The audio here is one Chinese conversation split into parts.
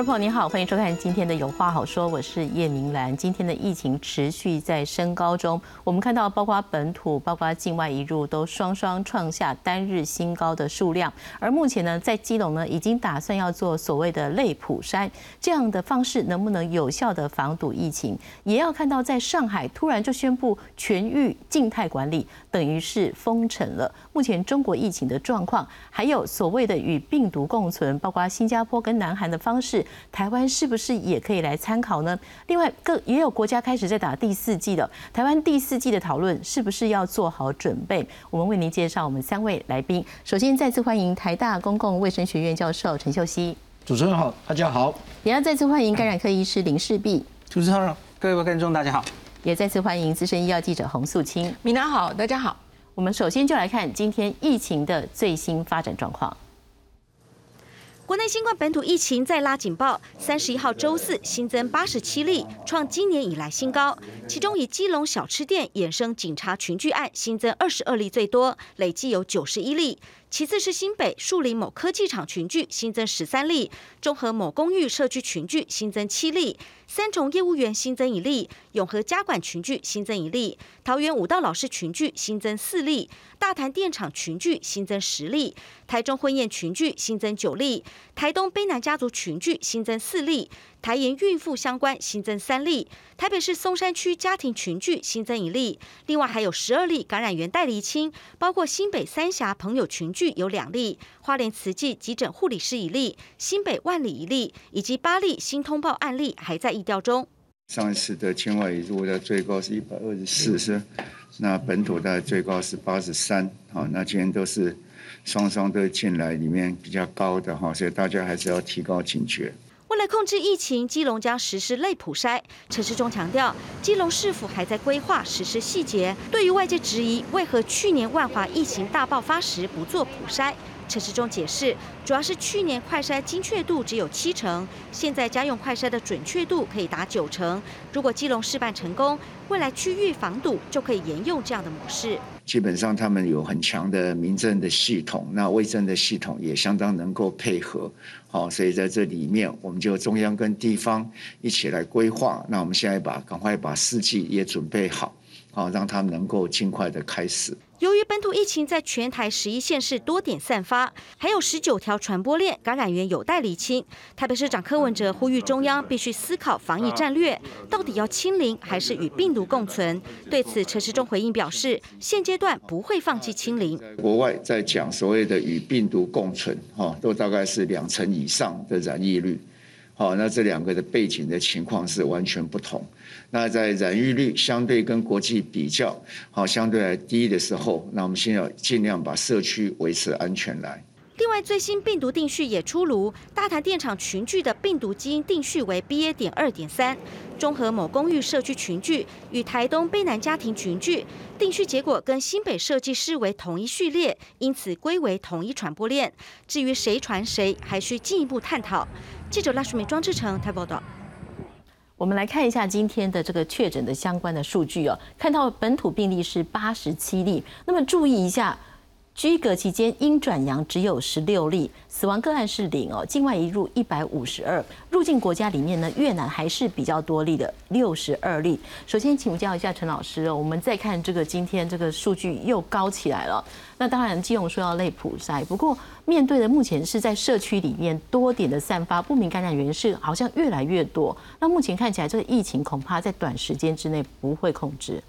各位朋友您好，欢迎收看今天的有话好说，我是叶明兰。今天的疫情持续在升高中，我们看到包括本土、包括境外一入都双双创下单日新高的数量。而目前呢，在基隆呢，已经打算要做所谓的类普筛这样的方式，能不能有效的防堵疫情？也要看到在上海突然就宣布全域静态管理，等于是封城了。目前中国疫情的状况，还有所谓的与病毒共存，包括新加坡跟南韩的方式。台湾是不是也可以来参考呢？另外，各也有国家开始在打第四季了。台湾第四季的讨论是不是要做好准备？我们为您介绍我们三位来宾。首先，再次欢迎台大公共卫生学院教授陈秀熙。主持人好，大家好。也要再次欢迎感染科医师林世璧。主持人好，各位观众大家好。也再次欢迎资深医药记者洪素清。米娜好，大家好。我们首先就来看今天疫情的最新发展状况。国内新冠本土疫情再拉警报，三十一号周四新增八十七例，创今年以来新高。其中以基隆小吃店衍生警察群聚案新增二十二例最多，累计有九十一例。其次是新北树林某科技厂群聚新增十三例，中和某公寓社区群聚新增七例，三重业务员新增一例，永和家管群聚新增一例，桃园五道老师群聚新增四例，大潭电厂群聚新增十例，台中婚宴群聚新增九例，台东卑南家族群聚新增四例。台盐孕妇相关新增三例，台北市松山区家庭群聚新增一例，另外还有十二例感染源代厘清，包括新北三峡朋友群聚有两例，花莲慈济急诊护理师一例，新北万里一例，以及八例新通报案例还在疫调中。上一次的境外引入的最高是一百二十四，是那本土的最高是八十三，好，那今天都是双双都进来，里面比较高的哈，所以大家还是要提高警觉。为了控制疫情，基隆将实施类普筛。陈世忠强调，基隆市府还在规划实施细节。对于外界质疑，为何去年万华疫情大爆发时不做普筛？陈世忠解释，主要是去年快筛精确度只有七成，现在家用快筛的准确度可以达九成。如果基隆试办成功，未来区域防堵就可以沿用这样的模式。基本上他们有很强的民政的系统，那卫生的系统也相当能够配合，好，所以在这里面我们就中央跟地方一起来规划。那我们现在把赶快把四季也准备好，好，让他们能够尽快的开始。由于本土疫情在全台十一县市多点散发，还有十九条传播链，感染源有待厘清。台北市长柯文哲呼吁中央必须思考防疫战略，到底要清零还是与病毒共存？对此，陈时中回应表示，现阶段不会放弃清零。国外在讲所谓的与病毒共存，哈，都大概是两成以上的染疫率。好，那这两个的背景的情况是完全不同。那在染疫率相对跟国际比较好相对来低的时候，那我们先要尽量把社区维持安全来。另外，最新病毒定序也出炉，大潭电厂群聚的病毒基因定序为 BA. 点二点三，中和某公寓社区群聚与台东卑南家庭群聚定序结果跟新北设计师为同一序列，因此归为同一传播链。至于谁传谁，还需进一步探讨。记者拉淑美、庄志成台报道。我们来看一下今天的这个确诊的相关的数据哦，看到本土病例是八十七例，那么注意一下。居隔期间阴转阳只有十六例，死亡个案是零哦。境外移入一百五十二，入境国家里面呢，越南还是比较多例的六十二例。首先请教一下陈老师哦，我们再看这个今天这个数据又高起来了。那当然基隆说要类普筛，不过面对的目前是在社区里面多点的散发不明感染源是好像越来越多。那目前看起来这个疫情恐怕在短时间之内不会控制。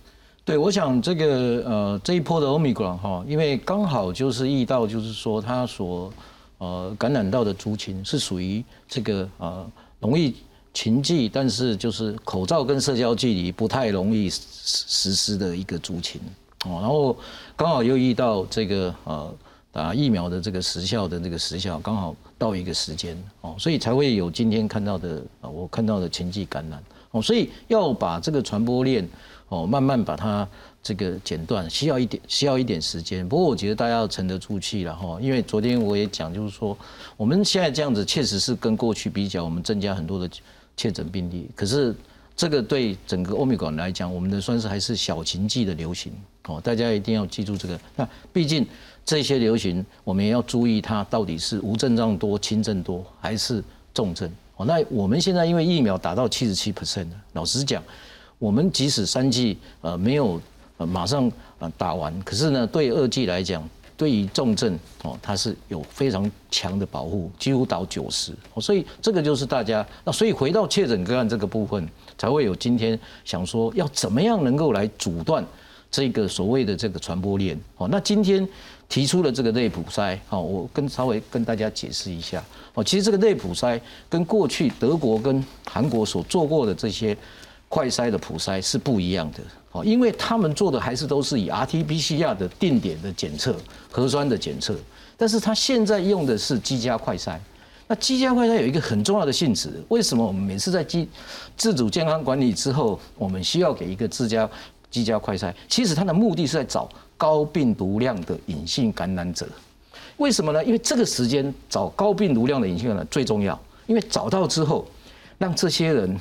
对，我想这个呃这一波的 Omicron 哈，因为刚好就是遇到，就是说它所呃感染到的族群是属于这个呃容易群聚，但是就是口罩跟社交距离不太容易实实施的一个族群哦，然后刚好又遇到这个呃打疫苗的这个时效的这个时效刚好到一个时间哦，所以才会有今天看到的我看到的群聚感染哦，所以要把这个传播链。哦，慢慢把它这个剪断，需要一点需要一点时间。不过我觉得大家要沉得住气了哈，因为昨天我也讲，就是说我们现在这样子确实是跟过去比较，我们增加很多的确诊病例。可是这个对整个欧米伽来讲，我们的算是还是小型季的流行哦，大家一定要记住这个。那毕竟这些流行，我们也要注意它到底是无症状多、轻症多还是重症。哦，那我们现在因为疫苗达到七十七 percent 了，老实讲，我们即使三剂呃没有呃马上呃打完，可是呢，对二剂来讲，对于重症哦，它是有非常强的保护，几乎到九十。所以这个就是大家那所以回到确诊个案这个部分，才会有今天想说要怎么样能够来阻断这个所谓的这个传播链。哦，那今天。提出了这个内普筛，好，我跟稍微跟大家解释一下。哦，其实这个内普筛跟过去德国跟韩国所做过的这些快筛的普筛是不一样的。哦，因为他们做的还是都是以 RT-PCR 的定点的检测、核酸的检测，但是他现在用的是机加快筛。那机加快筛有一个很重要的性质，为什么我们每次在机自主健康管理之后，我们需要给一个自家机加快筛？其实它的目的是在找。高病毒量的隐性感染者，为什么呢？因为这个时间找高病毒量的隐性感染最重要，因为找到之后，让这些人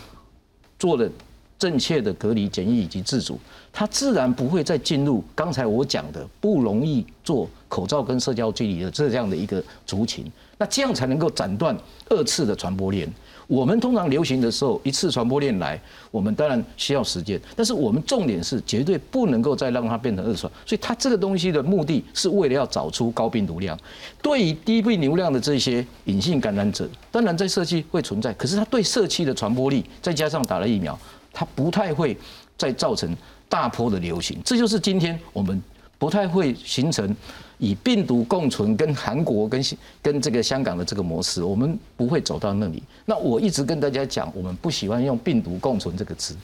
做了正确的隔离检疫以及自主，他自然不会再进入刚才我讲的不容易做口罩跟社交距离的这样的一个族群，那这样才能够斩断二次的传播链。我们通常流行的时候，一次传播链来，我们当然需要时间，但是我们重点是绝对不能够再让它变成二传，所以它这个东西的目的是为了要找出高病毒量。对于低病毒量的这些隐性感染者，当然在社区会存在，可是它对社区的传播力，再加上打了疫苗，它不太会再造成大波的流行。这就是今天我们不太会形成。以病毒共存，跟韩国、跟跟这个香港的这个模式，我们不会走到那里。那我一直跟大家讲，我们不喜欢用病毒共存这个词，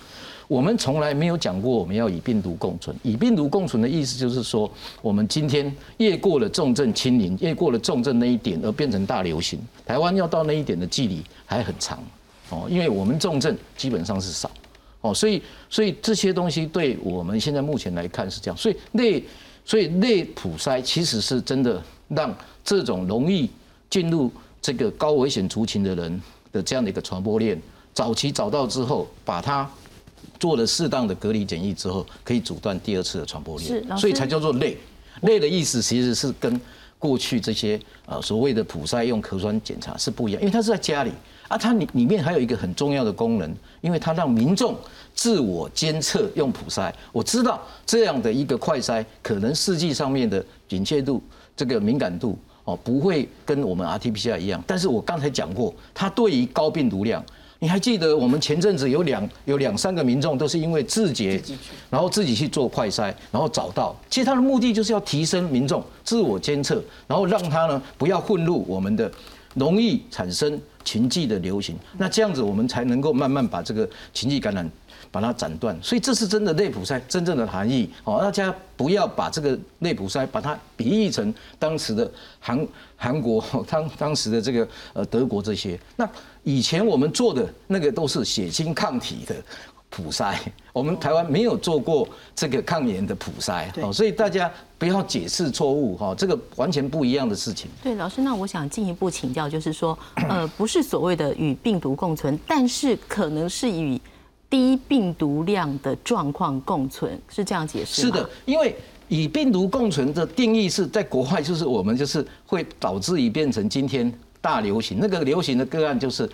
我们从来没有讲过我们要以病毒共存。以病毒共存的意思就是说，我们今天越过了重症清零，越过了重症那一点，而变成大流行。台湾要到那一点的距离还很长哦，因为我们重症基本上是少哦，所以所以这些东西对我们现在目前来看是这样，所以内。所以内普筛其实是真的让这种容易进入这个高危险族群的人的这样的一个传播链，早期找到之后，把它做了适当的隔离检疫之后，可以阻断第二次的传播链。所以才叫做内。内的意思其实是跟过去这些呃所谓的普筛用核酸检查是不一样，因为它是在家里啊，它里里面还有一个很重要的功能，因为它让民众。自我监测用普筛，我知道这样的一个快筛可能试剂上面的准确度、这个敏感度哦，不会跟我们 RT-PCR 一样。但是我刚才讲过，它对于高病毒量，你还记得我们前阵子有两有两三个民众都是因为自觉，然后自己去做快筛，然后找到。其实它的目的就是要提升民众自我监测，然后让他呢不要混入我们的容易产生禽迹的流行。那这样子我们才能够慢慢把这个禽迹感染。把它斩断，所以这是真的内普塞真正的含义哦。大家不要把这个内普塞把它比喻成当时的韩韩国 当当时的这个呃德国这些。那以前我们做的那个都是血清抗体的普筛，我们台湾没有做过这个抗炎的普筛哦。所以大家不要解释错误哈，这个完全不一样的事情。对，老师，那我想进一步请教，就是说，呃，不是所谓的与病毒共存，但是可能是与低病毒量的状况共存是这样解释是的，因为以病毒共存的定义是在国外，就是我们就是会导致于变成今天大流行，那个流行的个案就是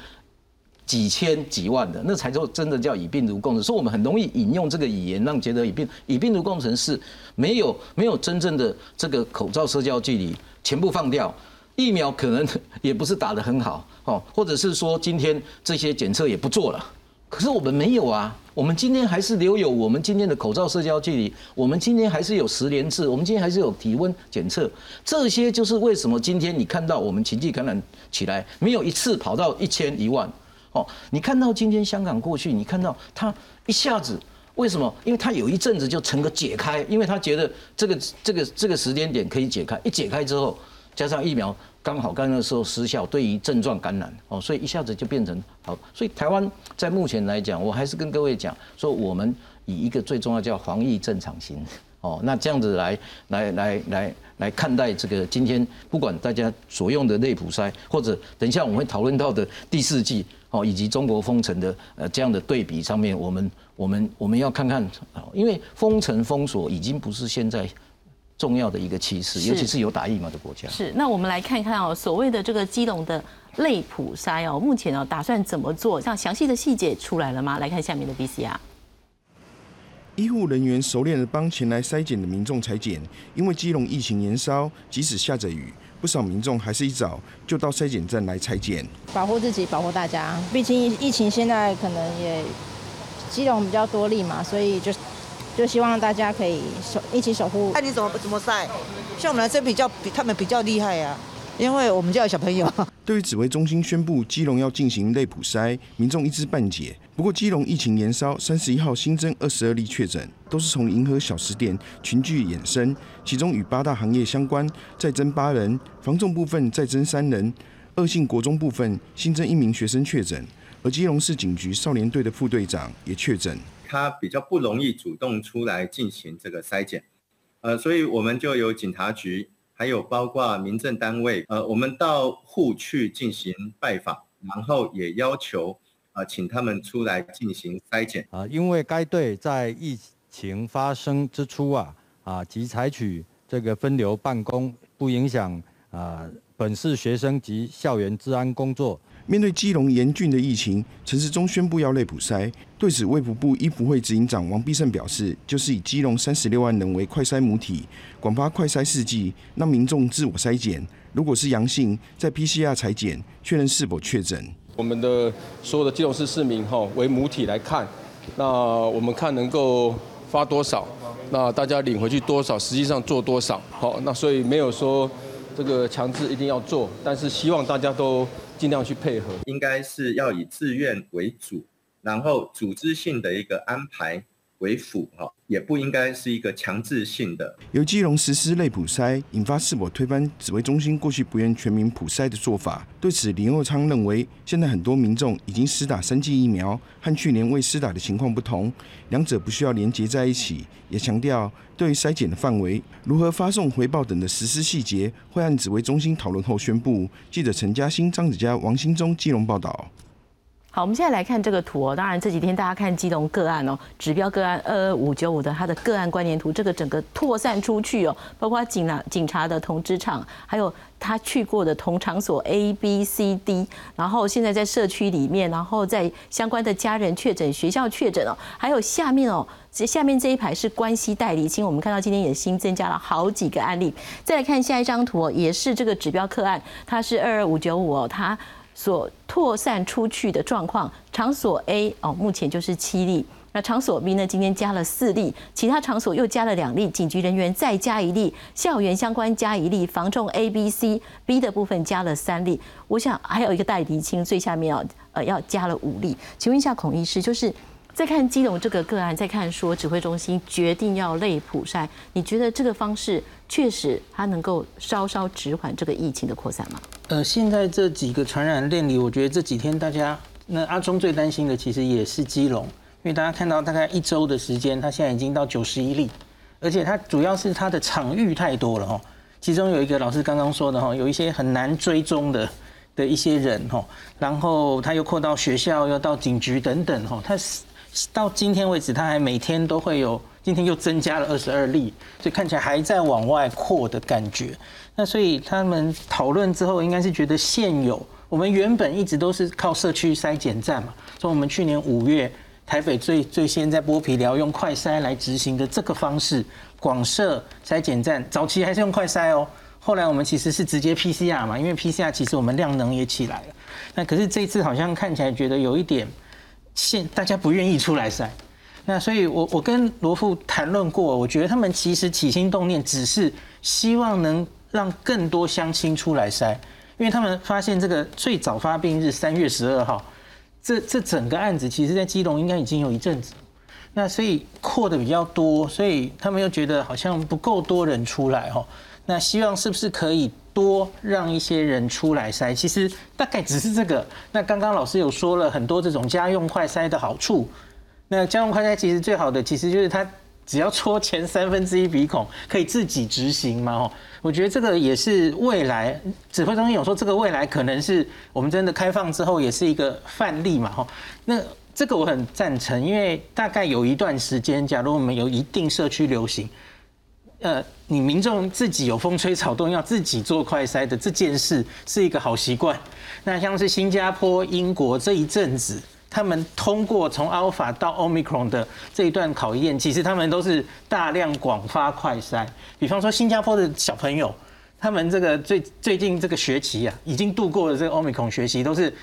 几千几万的，那才叫真的叫以病毒共存。所以我们很容易引用这个语言，让觉得以病以病毒共存是没有没有真正的这个口罩社交距离全部放掉，疫苗可能也不是打得很好哦，或者是说今天这些检测也不做了。可是我们没有啊，我们今天还是留有我们今天的口罩社交距离，我们今天还是有十连制，我们今天还是有体温检测，这些就是为什么今天你看到我们情绪感染起来没有一次跑到一千一万哦，你看到今天香港过去，你看到它一下子为什么？因为它有一阵子就成个解开，因为他觉得这个这个这个时间点可以解开，一解开之后加上疫苗。刚好刚那时候失效，对于症状感染哦，所以一下子就变成好。所以台湾在目前来讲，我还是跟各位讲说，我们以一个最重要叫防疫正常型哦，那这样子来来来来来看待这个今天不管大家所用的内普筛，或者等一下我们会讨论到的第四季哦，以及中国封城的呃这样的对比上面，我们我们我们要看看，因为封城封锁已经不是现在。重要的一个趋势，尤其是有打疫苗的国家。是，那我们来看看哦，所谓的这个基隆的类普筛哦，目前哦打算怎么做？像详细的细节出来了吗？来看下面的 B C R。医护人员熟练的帮前来筛检的民众裁剪，因为基隆疫情延烧，即使下着雨，不少民众还是一早就到筛检站来裁剪，保护自己，保护大家。毕竟疫情现在可能也基隆比较多例嘛，所以就。就希望大家可以守一起守护。看你怎么怎么晒，像我们男生比较比他们比较厉害呀，因为我们家有小朋友。对于指挥中心宣布基隆要进行类普筛，民众一知半解。不过基隆疫情延烧，三十一号新增二十二例确诊，都是从银河小吃店群聚衍生，其中与八大行业相关，再增八人，防重部分再增三人，恶性国中部分新增一名学生确诊，而基隆市警局少年队的副队长也确诊。他比较不容易主动出来进行这个筛检，呃，所以我们就有警察局，还有包括民政单位，呃，我们到户去进行拜访，然后也要求呃，请他们出来进行筛检啊，因为该队在疫情发生之初啊啊，即采取这个分流办公，不影响啊本市学生及校园治安工作。面对基隆严峻的疫情，陈时中宣布要类普筛。对此，卫福部医福会执行长王必胜表示，就是以基隆三十六万人为快筛母体，广发快筛试剂，让民众自我筛检。如果是阳性，在 PCR 裁检确认是否确诊。我们的所有的基隆市市民哈为母体来看，那我们看能够发多少，那大家领回去多少，实际上做多少。好，那所以没有说这个强制一定要做，但是希望大家都。尽量去配合，应该是要以自愿为主，然后组织性的一个安排为辅，哈，也不应该是一个强制性的。由基隆实施类普筛，引发是否推翻指挥中心过去不愿全民普筛的做法？对此，林佑昌认为，现在很多民众已经施打三剂疫苗，和去年未施打的情况不同，两者不需要连结在一起。也强调，对于筛检的范围、如何发送回报等的实施细节，会按指挥中心讨论后宣布。记者陈嘉欣、张子佳、王新忠基隆报道。好，我们现在来看这个图哦。当然这几天大家看基隆个案哦，指标个案二二五九五的它的个案关联图，这个整个扩散出去哦，包括警察警察的同职场，还有他去过的同场所 A B C D，然后现在在社区里面，然后在相关的家人确诊、学校确诊哦，还有下面哦，这下面这一排是关系代理亲，我们看到今天也新增加了好几个案例。再来看下一张图哦，也是这个指标个案，它是二二五九五哦，它。所扩散出去的状况，场所 A 哦，目前就是七例。那场所 B 呢？今天加了四例，其他场所又加了两例，警局人员再加一例，校园相关加一例，防重 A、B、C、B 的部分加了三例。我想还有一个代理清，最下面哦，呃，要加了五例。请问一下孔医师，就是。再看基隆这个个案，再看说指挥中心决定要类普筛，你觉得这个方式确实它能够稍稍止缓这个疫情的扩散吗？呃，现在这几个传染链里，我觉得这几天大家那阿中最担心的其实也是基隆，因为大家看到大概一周的时间，它现在已经到九十一例，而且它主要是它的场域太多了哈，其中有一个老师刚刚说的哈，有一些很难追踪的的一些人哈，然后他又扩到学校，又到警局等等哈，他是。到今天为止，他还每天都会有，今天又增加了二十二例，所以看起来还在往外扩的感觉。那所以他们讨论之后，应该是觉得现有我们原本一直都是靠社区筛检站嘛，从我们去年五月台北最最先在剥皮寮用快筛来执行的这个方式，广设筛检站，早期还是用快筛哦，后来我们其实是直接 PCR 嘛，因为 PCR 其实我们量能也起来了。那可是这次好像看起来觉得有一点。现大家不愿意出来筛，那所以我我跟罗富谈论过，我觉得他们其实起心动念只是希望能让更多乡亲出来筛，因为他们发现这个最早发病日三月十二号，这这整个案子其实在基隆应该已经有一阵子，那所以扩的比较多，所以他们又觉得好像不够多人出来哈，那希望是不是可以？多让一些人出来筛，其实大概只是这个。那刚刚老师有说了很多这种家用快筛的好处。那家用快筛其实最好的，其实就是它只要戳前三分之一鼻孔，可以自己执行嘛。哦，我觉得这个也是未来指挥中心有说，这个未来可能是我们真的开放之后，也是一个范例嘛。哈，那这个我很赞成，因为大概有一段时间，假如我们有一定社区流行。呃，你民众自己有风吹草动要自己做快筛的这件事是一个好习惯。那像是新加坡、英国这一阵子，他们通过从 Alpha 到 Omicron 的这一段考验，其实他们都是大量广发快筛。比方说新加坡的小朋友，他们这个最最近这个学期啊，已经度过了这个 Omicron 学习，都是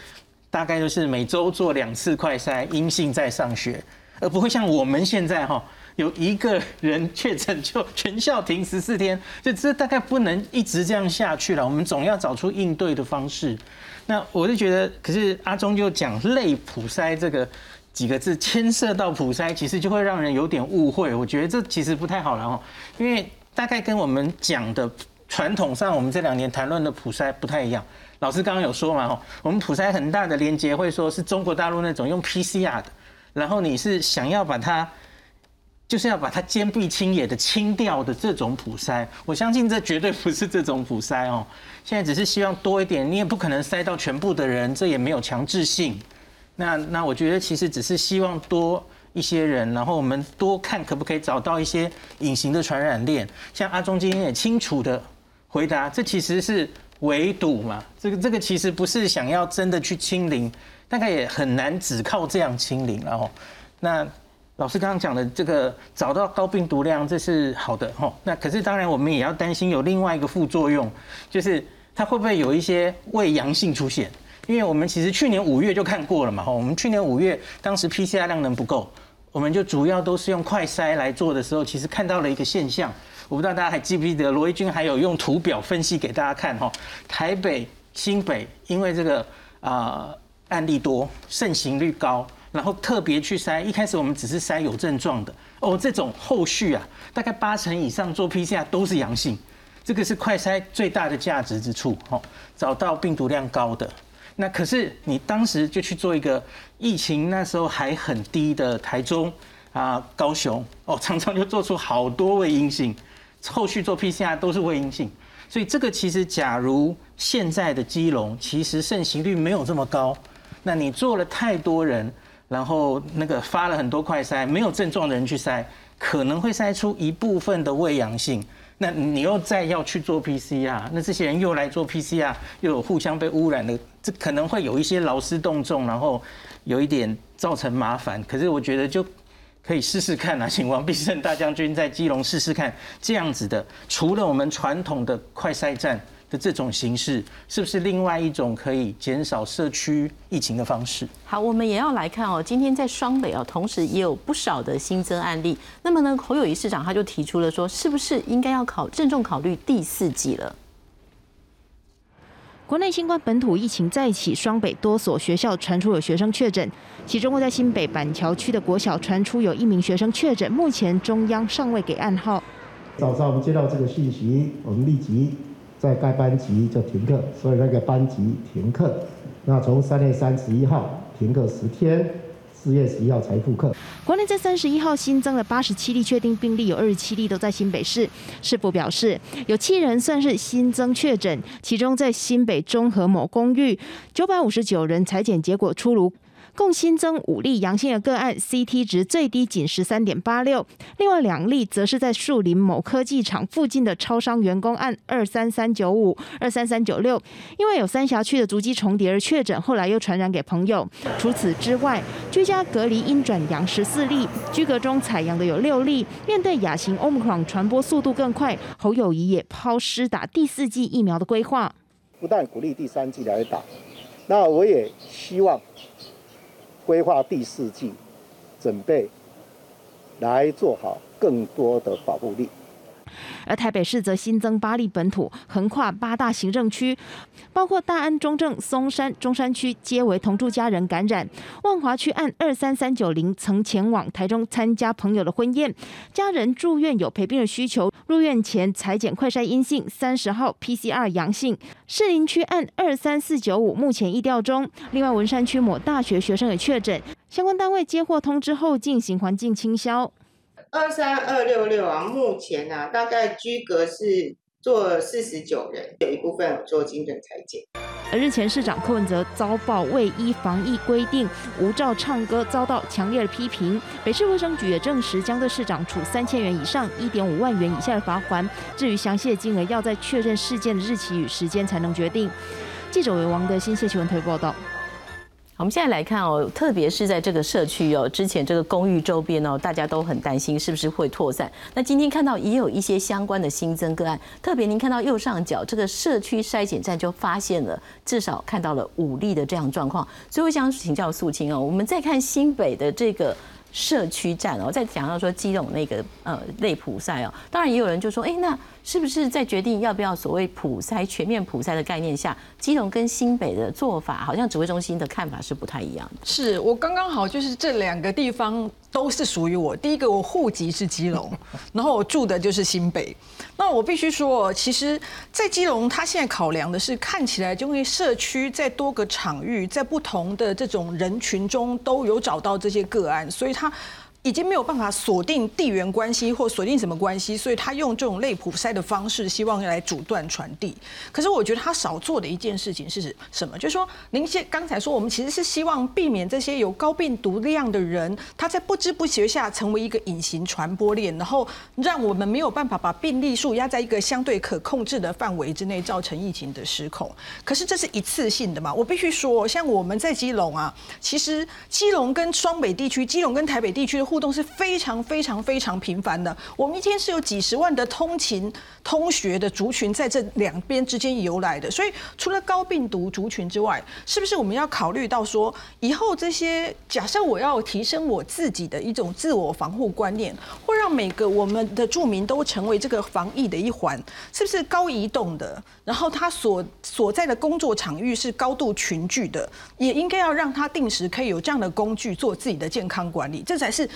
大概就是每周做两次快筛，阴性在上学，而不会像我们现在哈。有一个人确诊就全校停十四天，就这大概不能一直这样下去了。我们总要找出应对的方式。那我就觉得，可是阿中就讲类普筛这个几个字，牵涉到普筛，其实就会让人有点误会。我觉得这其实不太好了哦，因为大概跟我们讲的传统上，我们这两年谈论的普筛不太一样。老师刚刚有说嘛，哦，我们普筛很大的连接会说是中国大陆那种用 PCR 的，然后你是想要把它。就是要把它坚壁清野的清掉的这种普筛，我相信这绝对不是这种普筛哦。现在只是希望多一点，你也不可能筛到全部的人，这也没有强制性。那那我觉得其实只是希望多一些人，然后我们多看可不可以找到一些隐形的传染链。像阿中今天也清楚的回答，这其实是围堵嘛，这个这个其实不是想要真的去清零，大概也很难只靠这样清零了哦。那。老师刚刚讲的这个找到高病毒量，这是好的哈。那可是当然我们也要担心有另外一个副作用，就是它会不会有一些胃阳性出现？因为我们其实去年五月就看过了嘛哈。我们去年五月当时 PCR 量能不够，我们就主要都是用快筛来做的时候，其实看到了一个现象。我不知道大家还记不记得罗毅军还有用图表分析给大家看哈。台北、新北因为这个啊案例多，盛行率高。然后特别去筛，一开始我们只是筛有症状的哦，这种后续啊，大概八成以上做 PCR 都是阳性，这个是快筛最大的价值之处哦，找到病毒量高的。那可是你当时就去做一个疫情那时候还很低的台中啊、高雄哦，常常就做出好多位阴性，后续做 PCR 都是位阴性，所以这个其实假如现在的基隆其实盛行率没有这么高，那你做了太多人。然后那个发了很多快筛，没有症状的人去筛，可能会筛出一部分的胃阳性。那你又再要去做 PCR，那这些人又来做 PCR，又有互相被污染的，这可能会有一些劳师动众，然后有一点造成麻烦。可是我觉得就可以试试看啊，请王必胜大将军在基隆试试看这样子的，除了我们传统的快筛站。的这种形式是不是另外一种可以减少社区疫情的方式？好，我们也要来看哦。今天在双北啊，同时也有不少的新增案例。那么呢，侯友谊市长他就提出了说，是不是应该要考郑重考虑第四季了？国内新冠本土疫情再起，双北多所学校传出有学生确诊，其中在新北板桥区的国小传出有一名学生确诊，目前中央尚未给暗号。早上我们接到这个信息，我们立即。在该班级就停课，所以那个班级停课。那从三月三十一号停课十天，四月十一号才复课。国内在三十一号新增了八十七例确定病例，有二十七例都在新北市。市府表示，有七人算是新增确诊，其中在新北中和某公寓，九百五十九人裁检结果出炉。共新增五例阳性的个案，CT 值最低仅十三点八六。另外两例则是在树林某科技厂附近的超商员工案二三三九五、二三三九六，因为有三辖区的足迹重叠而确诊，后来又传染给朋友。除此之外，居家隔离因转阳十四例，居隔中采阳的有六例。面对亚型 Omicron 传播速度更快，侯友谊也抛施打第四剂疫苗的规划。不但鼓励第三剂来打，那我也希望。规划第四季，准备来做好更多的保护力。而台北市则新增八例本土，横跨八大行政区，包括大安、中正、松山、中山区皆为同住家人感染。万华区按二三三九零曾前往台中参加朋友的婚宴，家人住院有陪病的需求，入院前裁剪快筛阴性，三十号 PCR 阳性。士林区按二三四九五目前疫调中。另外文山区某大学学生也确诊，相关单位接获通知后进行环境清消。二三二六六啊，目前啊大概居格是做四十九人，有一部分做精准裁剪。而日前市长柯文哲遭曝未依防疫规定无照唱歌，遭到强烈的批评。北市卫生局也证实将对市长处三千元以上一点五万元以下的罚款。至于详细的金额，要在确认事件的日期与时间才能决定。记者为王德新谢奇文推报道。我们现在来看哦，特别是在这个社区哦，之前这个公寓周边哦，大家都很担心是不是会扩散。那今天看到也有一些相关的新增个案，特别您看到右上角这个社区筛检站就发现了，至少看到了五例的这样状况。所以我想请教素清哦，我们再看新北的这个。社区站哦，在讲到说基隆那个呃类普赛哦，当然也有人就说，哎，那是不是在决定要不要所谓普筛全面普筛的概念下，基隆跟新北的做法，好像指挥中心的看法是不太一样的。是我刚刚好就是这两个地方都是属于我。第一个我户籍是基隆，然后我住的就是新北。那我必须说，其实，在基隆，他现在考量的是看起来，因为社区在多个场域，在不同的这种人群中都有找到这些个案，所以他。已经没有办法锁定地缘关系或锁定什么关系，所以他用这种类普筛的方式，希望来阻断传递。可是我觉得他少做的一件事情是什么？就是说，您先刚才说，我们其实是希望避免这些有高病毒量的人，他在不知不觉下成为一个隐形传播链，然后让我们没有办法把病例数压在一个相对可控制的范围之内，造成疫情的失控。可是这是一次性的嘛？我必须说，像我们在基隆啊，其实基隆跟双北地区、基隆跟台北地区。互动是非常非常非常频繁的。我们一天是有几十万的通勤、通学的族群在这两边之间游来的。所以，除了高病毒族群之外，是不是我们要考虑到说，以后这些假设我要提升我自己的一种自我防护观念，或让每个我们的住民都成为这个防疫的一环，是不是高移动的？然后他所所在的工作场域是高度群聚的，也应该要让他定时可以有这样的工具做自己的健康管理，这才是。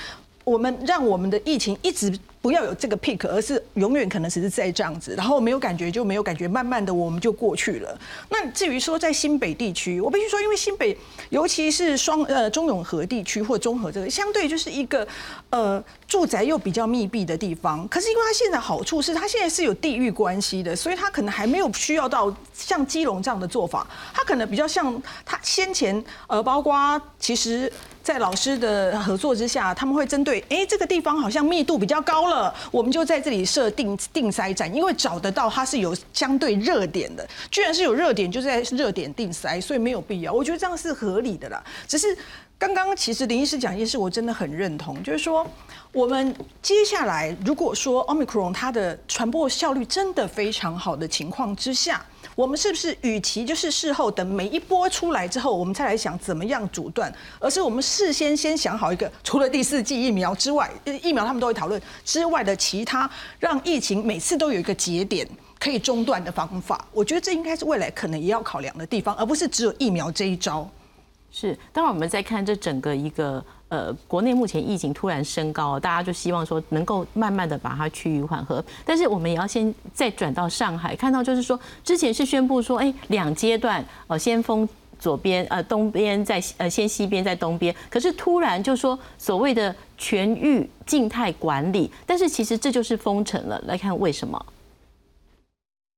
我们让我们的疫情一直。不要有这个 peak，而是永远可能只是在这样子，然后没有感觉就没有感觉，慢慢的我们就过去了。那至于说在新北地区，我必须说，因为新北尤其是双呃中永和地区或中和这个，相对就是一个呃住宅又比较密闭的地方。可是因为它现在好处是它现在是有地域关系的，所以它可能还没有需要到像基隆这样的做法，它可能比较像它先前呃包括其实在老师的合作之下，他们会针对哎这个地方好像密度比较高了。我们就在这里设定定筛站，因为找得到它是有相对热点的，居然是有热点，就在热点定筛，所以没有必要。我觉得这样是合理的啦。只是刚刚其实林医师讲一件事，我真的很认同，就是说我们接下来如果说 Omicron 它的传播效率真的非常好的情况之下。我们是不是与其就是事后等每一波出来之后，我们再来想怎么样阻断，而是我们事先先想好一个除了第四季疫苗之外，疫苗他们都会讨论之外的其他，让疫情每次都有一个节点可以中断的方法。我觉得这应该是未来可能也要考量的地方，而不是只有疫苗这一招。是，当然我们在看这整个一个。呃，国内目前疫情突然升高，大家就希望说能够慢慢的把它趋于缓和。但是我们也要先再转到上海，看到就是说之前是宣布说，哎，两阶段，呃，先封左边，呃，东边在呃先西边在东边，可是突然就说所谓的全域静态管理，但是其实这就是封城了。来看为什么？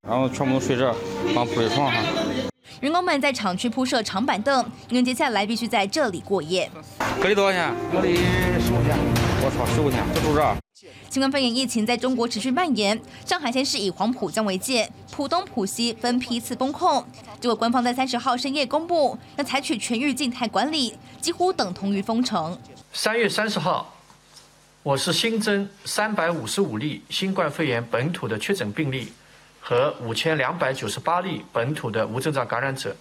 然后全部都睡这，放铺在床上。员工们在厂区铺设长板凳，因为接下来必须在这里过夜。隔离多少钱？隔离十五天。我操，十五天就住这。新冠肺炎疫情在中国持续蔓延，上海先是以黄浦江为界，浦东、浦西分批次封控。结果官方在三十号深夜公布，要采取全域静态管理，几乎等同于封城。三月三十号，我市新增三百五十五例新冠肺炎本土的确诊病例。和五千两百九十八例本土的无症状感染者。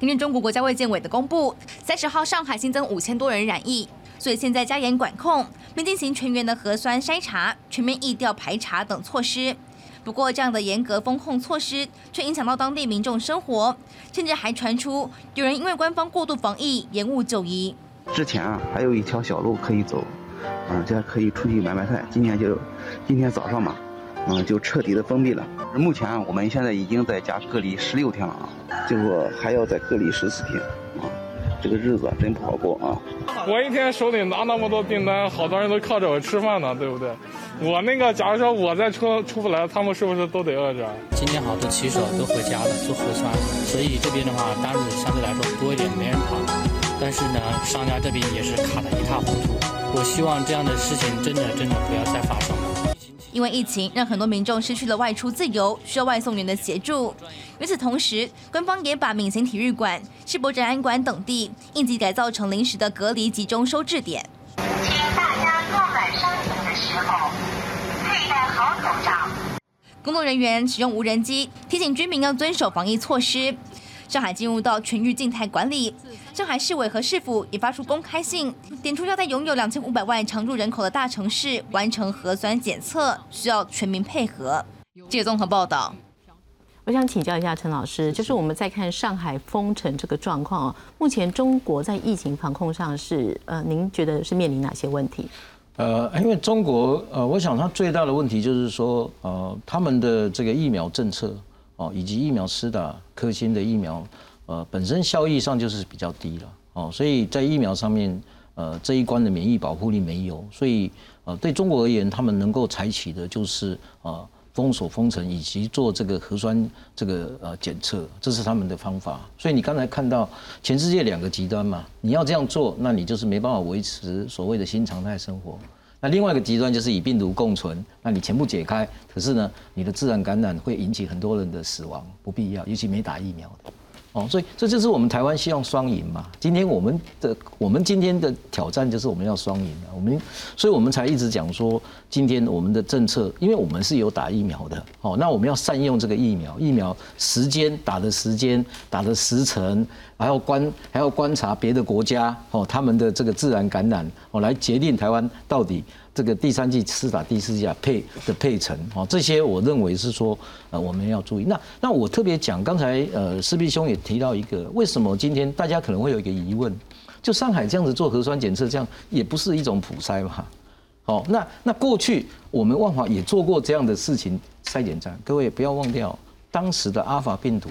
根据中国国家卫健委的公布，三十号上海新增五千多人染疫，所以现在加严管控，并进行全员的核酸筛查、全面疫调排查等措施。不过，这样的严格风控措施却影响到当地民众生活，甚至还传出有人因为官方过度防疫延误就医。之前啊，还有一条小路可以走，啊，这可以出去买买菜。今天就今天早上嘛。嗯，就彻底的封闭了。目前我们现在已经在家隔离十六天了啊，就说还要再隔离十四天啊。这个日子真不好过啊。我一天手里拿那么多订单，好多人都靠着我吃饭呢，对不对？我那个，假如说我再出出不来，他们是不是都得饿着？今天好多骑手都回家了做核酸，所以这边的话单子相对来说多一点，没人跑。但是呢，商家这边也是卡得一塌糊涂。我希望这样的事情真的真的不要再发生了。因为疫情，让很多民众失去了外出自由，需要外送员的协助。与此同时，官方也把闵行体育馆、世博展览馆等地应急改造成临时的隔离集中收治点。请大家购买商品的时候佩戴好口罩。工作人员使用无人机提醒居民要遵守防疫措施。上海进入到全域静态管理，上海市委和市府也发出公开信，点出要在拥有两千五百万常住人口的大城市完成核酸检测，需要全民配合。记者综合报道。我想请教一下陈老师，就是我们在看上海封城这个状况啊，目前中国在疫情防控上是呃，您觉得是面临哪些问题？呃，因为中国呃，我想它最大的问题就是说呃，他们的这个疫苗政策。哦，以及疫苗施打科兴的疫苗，呃，本身效益上就是比较低了，哦，所以在疫苗上面，呃，这一关的免疫保护力没有，所以呃，对中国而言，他们能够采取的就是呃封锁封城以及做这个核酸这个呃检测，这是他们的方法。所以你刚才看到全世界两个极端嘛，你要这样做，那你就是没办法维持所谓的新常态生活。那另外一个极端就是以病毒共存，那你全部解开，可是呢，你的自然感染会引起很多人的死亡，不必要，尤其没打疫苗的。哦，所以这就是我们台湾希望双赢嘛。今天我们的我们今天的挑战就是我们要双赢啊。我们所以我们才一直讲说，今天我们的政策，因为我们是有打疫苗的，哦，那我们要善用这个疫苗，疫苗时间打的时间打的时辰，还要观还要观察别的国家哦他们的这个自然感染哦，来决定台湾到底。这个第三季施打第四季啊配的配程哦，这些我认为是说呃我们要注意。那那我特别讲，刚才呃施碧兄也提到一个，为什么今天大家可能会有一个疑问，就上海这样子做核酸检测，这样也不是一种普筛嘛？哦，那那过去我们万华也做过这样的事情筛检站，各位不要忘掉，当时的阿尔法病毒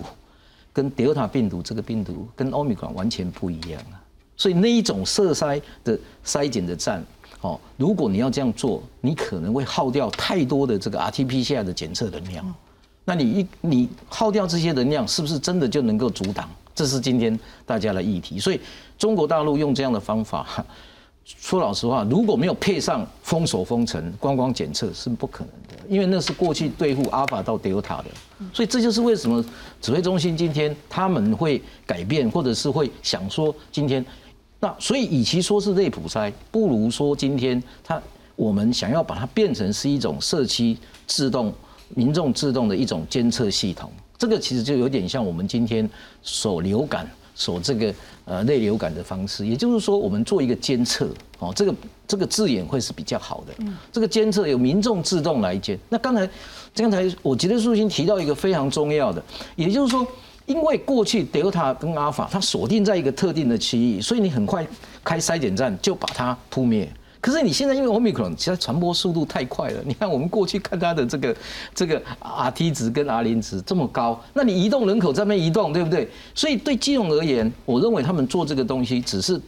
跟德尔塔病毒这个病毒跟奥密克完全不一样啊，所以那一种色筛的筛检的站。哦，如果你要这样做，你可能会耗掉太多的这个 RT-PCR 的检测能量。那你一你耗掉这些能量，是不是真的就能够阻挡？这是今天大家的议题。所以中国大陆用这样的方法，说老实话，如果没有配上封锁封城、观光检测，是不可能的，因为那是过去对付阿尔法到德尔塔的。所以这就是为什么指挥中心今天他们会改变，或者是会想说今天。那所以，与其说是内普筛，不如说今天它我们想要把它变成是一种社区自动、民众自动的一种监测系统。这个其实就有点像我们今天所流感、所这个呃内流感的方式。也就是说，我们做一个监测，哦，这个这个字眼会是比较好的。这个监测由民众自动来监。那刚才刚才我觉得苏欣提到一个非常重要的，也就是说。因为过去德尔塔跟阿尔法它锁定在一个特定的区域，所以你很快开筛检站就把它扑灭。可是你现在因为欧米克戎，其实传播速度太快了。你看我们过去看它的这个 这个 R T 值跟 R 零值这么高，那你移动人口在那边移动，对不对？所以对金融而言，我认为他们做这个东西只是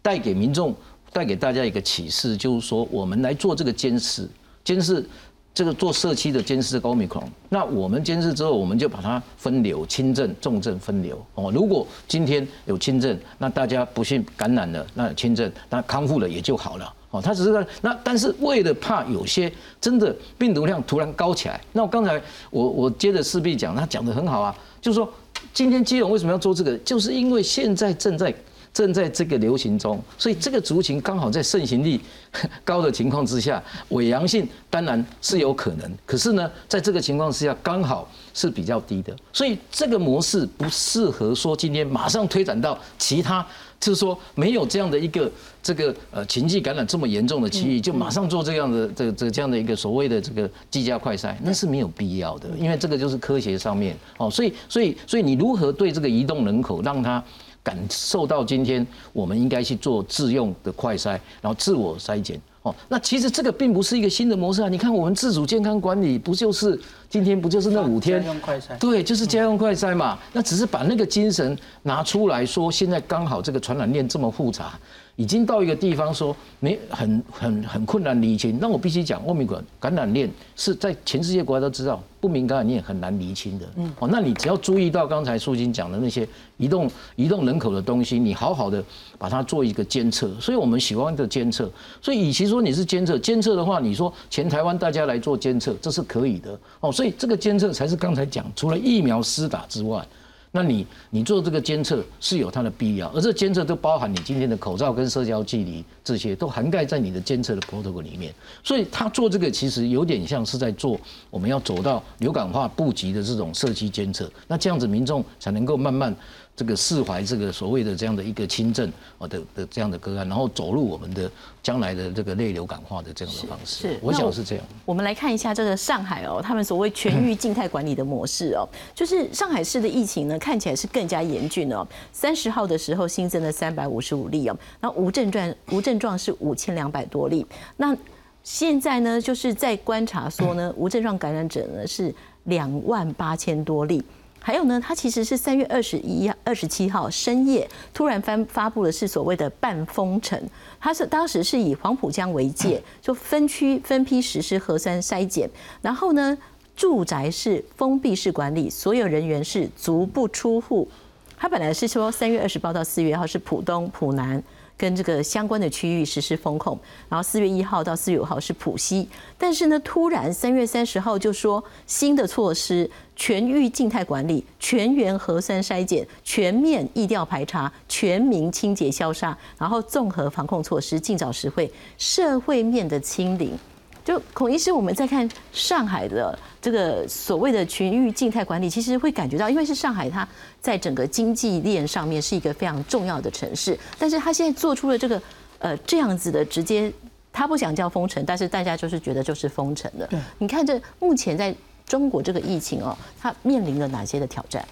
带给民众、带给大家一个启示，就是说我们来做这个监视、监视。这个做社区的监视高密克，那我们监视之后，我们就把它分流，轻症、重症分流。哦，如果今天有轻症，那大家不幸感染了，那轻症，那康复了也就好了。哦，他只是在那，但是为了怕有些真的病毒量突然高起来，那我刚才我我接着势必讲，他讲的很好啊，就是说今天基隆为什么要做这个，就是因为现在正在。正在这个流行中，所以这个族群刚好在盛行率 高的情况之下，伪阳性当然是有可能。可是呢，在这个情况之下，刚好是比较低的，所以这个模式不适合说今天马上推展到其他，就是说没有这样的一个这个呃情绪感染这么严重的区域，就马上做这样的这这这样的一个所谓的这个居家快筛，那是没有必要的，因为这个就是科学上面哦，所以所以所以你如何对这个移动人口让他。感受到今天我们应该去做自用的快筛，然后自我筛检，哦，那其实这个并不是一个新的模式啊！你看我们自主健康管理，不就是今天不就是那五天？用快筛。对，就是家用快筛嘛。那只是把那个精神拿出来说，现在刚好这个传染链这么复杂。已经到一个地方，说没很很很困难厘清。那我必须讲，欧米伽感染链是在全世界国家都知道，不明感染链很难厘清的。嗯，哦，那你只要注意到刚才苏金讲的那些移动移动人口的东西，你好好的把它做一个监测。所以我们喜欢的监测。所以与其说你是监测，监测的话，你说全台湾大家来做监测，这是可以的。哦，所以所以这个监测才是刚才讲，除了疫苗施打之外。那你你做这个监测是有它的必要，而这监测都包含你今天的口罩跟社交距离这些都涵盖在你的监测的 protocol 里面，所以他做这个其实有点像是在做我们要走到流感化布局的这种社区监测，那这样子民众才能够慢慢。这个释怀这个所谓的这样的一个轻症啊的的这样的个案，然后走入我们的将来的这个类流感化的这样的方式，是，我想是这样。我们来看一下这个上海哦，他们所谓全域静态管理的模式哦，就是上海市的疫情呢看起来是更加严峻哦。三十号的时候新增了三百五十五例哦，那无症状无症状是五千两百多例，那现在呢就是在观察说呢无症状感染者呢是两万八千多例。还有呢，它其实是三月二十一、二十七号深夜突然发发布的是所谓的半封城，它是当时是以黄浦江为界，就分区分批实施核酸筛检，然后呢，住宅是封闭式管理，所有人员是足不出户。它本来是说三月二十八到四月号是浦东、浦南。跟这个相关的区域实施封控，然后四月一号到四月五号是浦西，但是呢，突然三月三十号就说新的措施，全域静态管理、全员核酸筛检、全面疫调排查、全民清洁消杀，然后综合防控措施，尽早实惠，社会面的清零。就孔医师，我们在看上海的这个所谓的群域静态管理，其实会感觉到，因为是上海，它在整个经济链上面是一个非常重要的城市，但是它现在做出了这个呃这样子的直接，他不想叫封城，但是大家就是觉得就是封城的。你看这目前在中国这个疫情哦，它面临了哪些的挑战？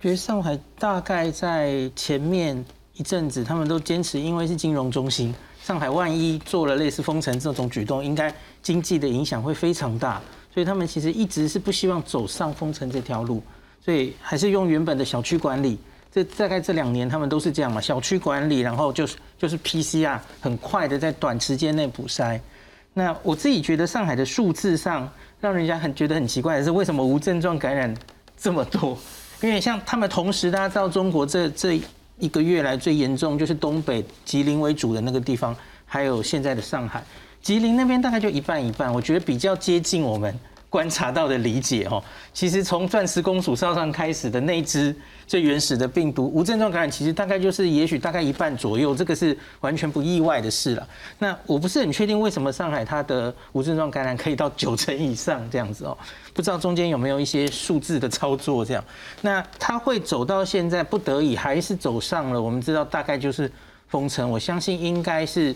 觉得上海大概在前面一阵子，他们都坚持，因为是金融中心。上海万一做了类似封城这种举动，应该经济的影响会非常大，所以他们其实一直是不希望走上封城这条路，所以还是用原本的小区管理。这大概这两年他们都是这样嘛，小区管理，然后就是就是 PCR 很快的在短时间内补筛。那我自己觉得上海的数字上让人家很觉得很奇怪的是，为什么无症状感染这么多？因为像他们同时大家知道中国这这。一个月来最严重就是东北吉林为主的那个地方，还有现在的上海，吉林那边大概就一半一半，我觉得比较接近我们。观察到的理解哦，其实从钻石公主哨上开始的那只最原始的病毒无症状感染，其实大概就是也许大概一半左右，这个是完全不意外的事了。那我不是很确定为什么上海它的无症状感染可以到九成以上这样子哦，不知道中间有没有一些数字的操作这样。那它会走到现在不得已还是走上了，我们知道大概就是封城，我相信应该是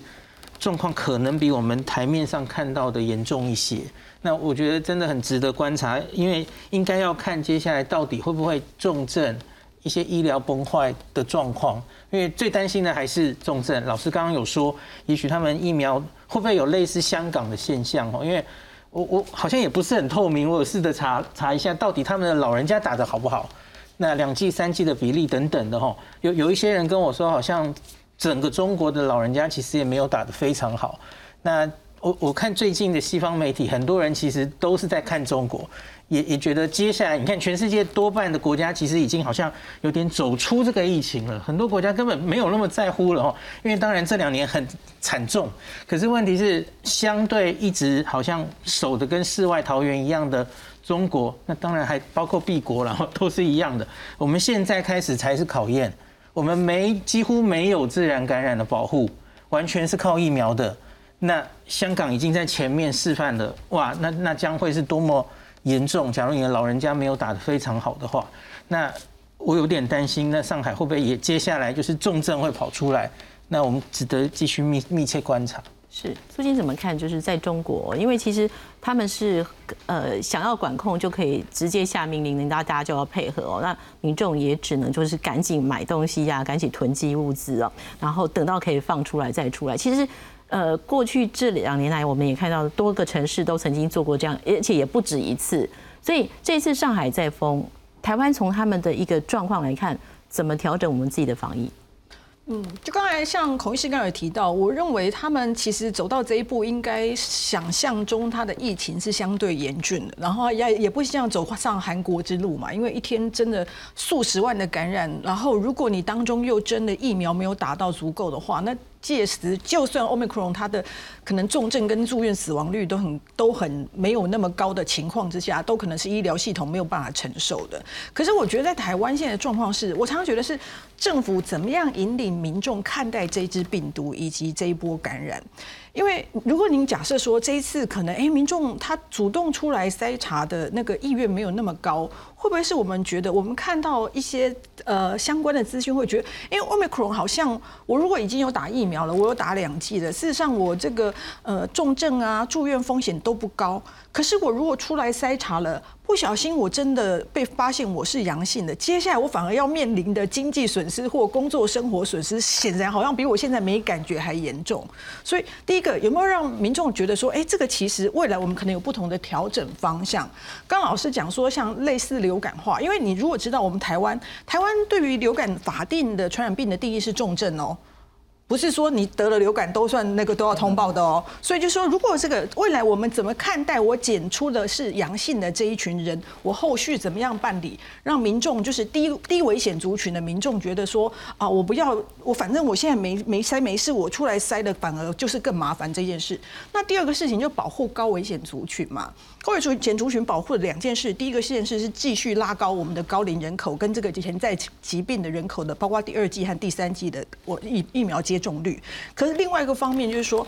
状况可能比我们台面上看到的严重一些。那我觉得真的很值得观察，因为应该要看接下来到底会不会重症，一些医疗崩坏的状况。因为最担心的还是重症。老师刚刚有说，也许他们疫苗会不会有类似香港的现象哦？因为我我好像也不是很透明，我有试着查查一下，到底他们的老人家打的好不好？那两剂、三剂的比例等等的哈，有有一些人跟我说，好像整个中国的老人家其实也没有打得非常好。那我我看最近的西方媒体，很多人其实都是在看中国，也也觉得接下来你看全世界多半的国家其实已经好像有点走出这个疫情了，很多国家根本没有那么在乎了哦。因为当然这两年很惨重，可是问题是相对一直好像守的跟世外桃源一样的中国，那当然还包括 B 国然后 都是一样的。我们现在开始才是考验，我们没几乎没有自然感染的保护，完全是靠疫苗的。那香港已经在前面示范了，哇，那那将会是多么严重？假如你的老人家没有打得非常好的话，那我有点担心，那上海会不会也接下来就是重症会跑出来？那我们值得继续密密切观察。是苏金怎么看？就是在中国，因为其实他们是呃想要管控就可以直接下命令，那大家就要配合哦。那民众也只能就是赶紧买东西呀，赶紧囤积物资哦，然后等到可以放出来再出来。其实。呃，过去这两年来，我们也看到多个城市都曾经做过这样，而且也不止一次。所以这次上海在封，台湾从他们的一个状况来看，怎么调整我们自己的防疫？嗯，就刚才像孔医师刚才有提到，我认为他们其实走到这一步，应该想象中他的疫情是相对严峻的，然后也也不像走上韩国之路嘛，因为一天真的数十万的感染，然后如果你当中又真的疫苗没有打到足够的话，那届时就算 Omicron 它的可能重症跟住院死亡率都很都很没有那么高的情况之下，都可能是医疗系统没有办法承受的。可是我觉得在台湾现在的状况是，我常常觉得是政府怎么样引领民众看待这支病毒以及这一波感染。因为如果您假设说这一次可能哎民众他主动出来筛查的那个意愿没有那么高，会不会是我们觉得我们看到一些呃相关的资讯会觉得，因为 Omicron 好像我如果已经有打疫苗了，我有打两剂了，事实上我这个呃重症啊住院风险都不高，可是我如果出来筛查了。不小心我真的被发现我是阳性的，接下来我反而要面临的经济损失或工作生活损失，显然好像比我现在没感觉还严重。所以第一个有没有让民众觉得说，哎，这个其实未来我们可能有不同的调整方向？刚老师讲说，像类似流感化，因为你如果知道我们台湾，台湾对于流感法定的传染病的定义是重症哦。不是说你得了流感都算那个都要通报的哦，所以就说如果这个未来我们怎么看待我检出的是阳性的这一群人，我后续怎么样办理，让民众就是低低危险族群的民众觉得说啊，我不要我反正我现在没没筛没事，我出来筛的反而就是更麻烦这件事。那第二个事情就保护高危险族群嘛。高危险族群保护的两件事，第一个件事是继续拉高我们的高龄人口跟这个潜在疾病的人口的，包括第二季和第三季的我疫疫苗接种率。可是另外一个方面就是说，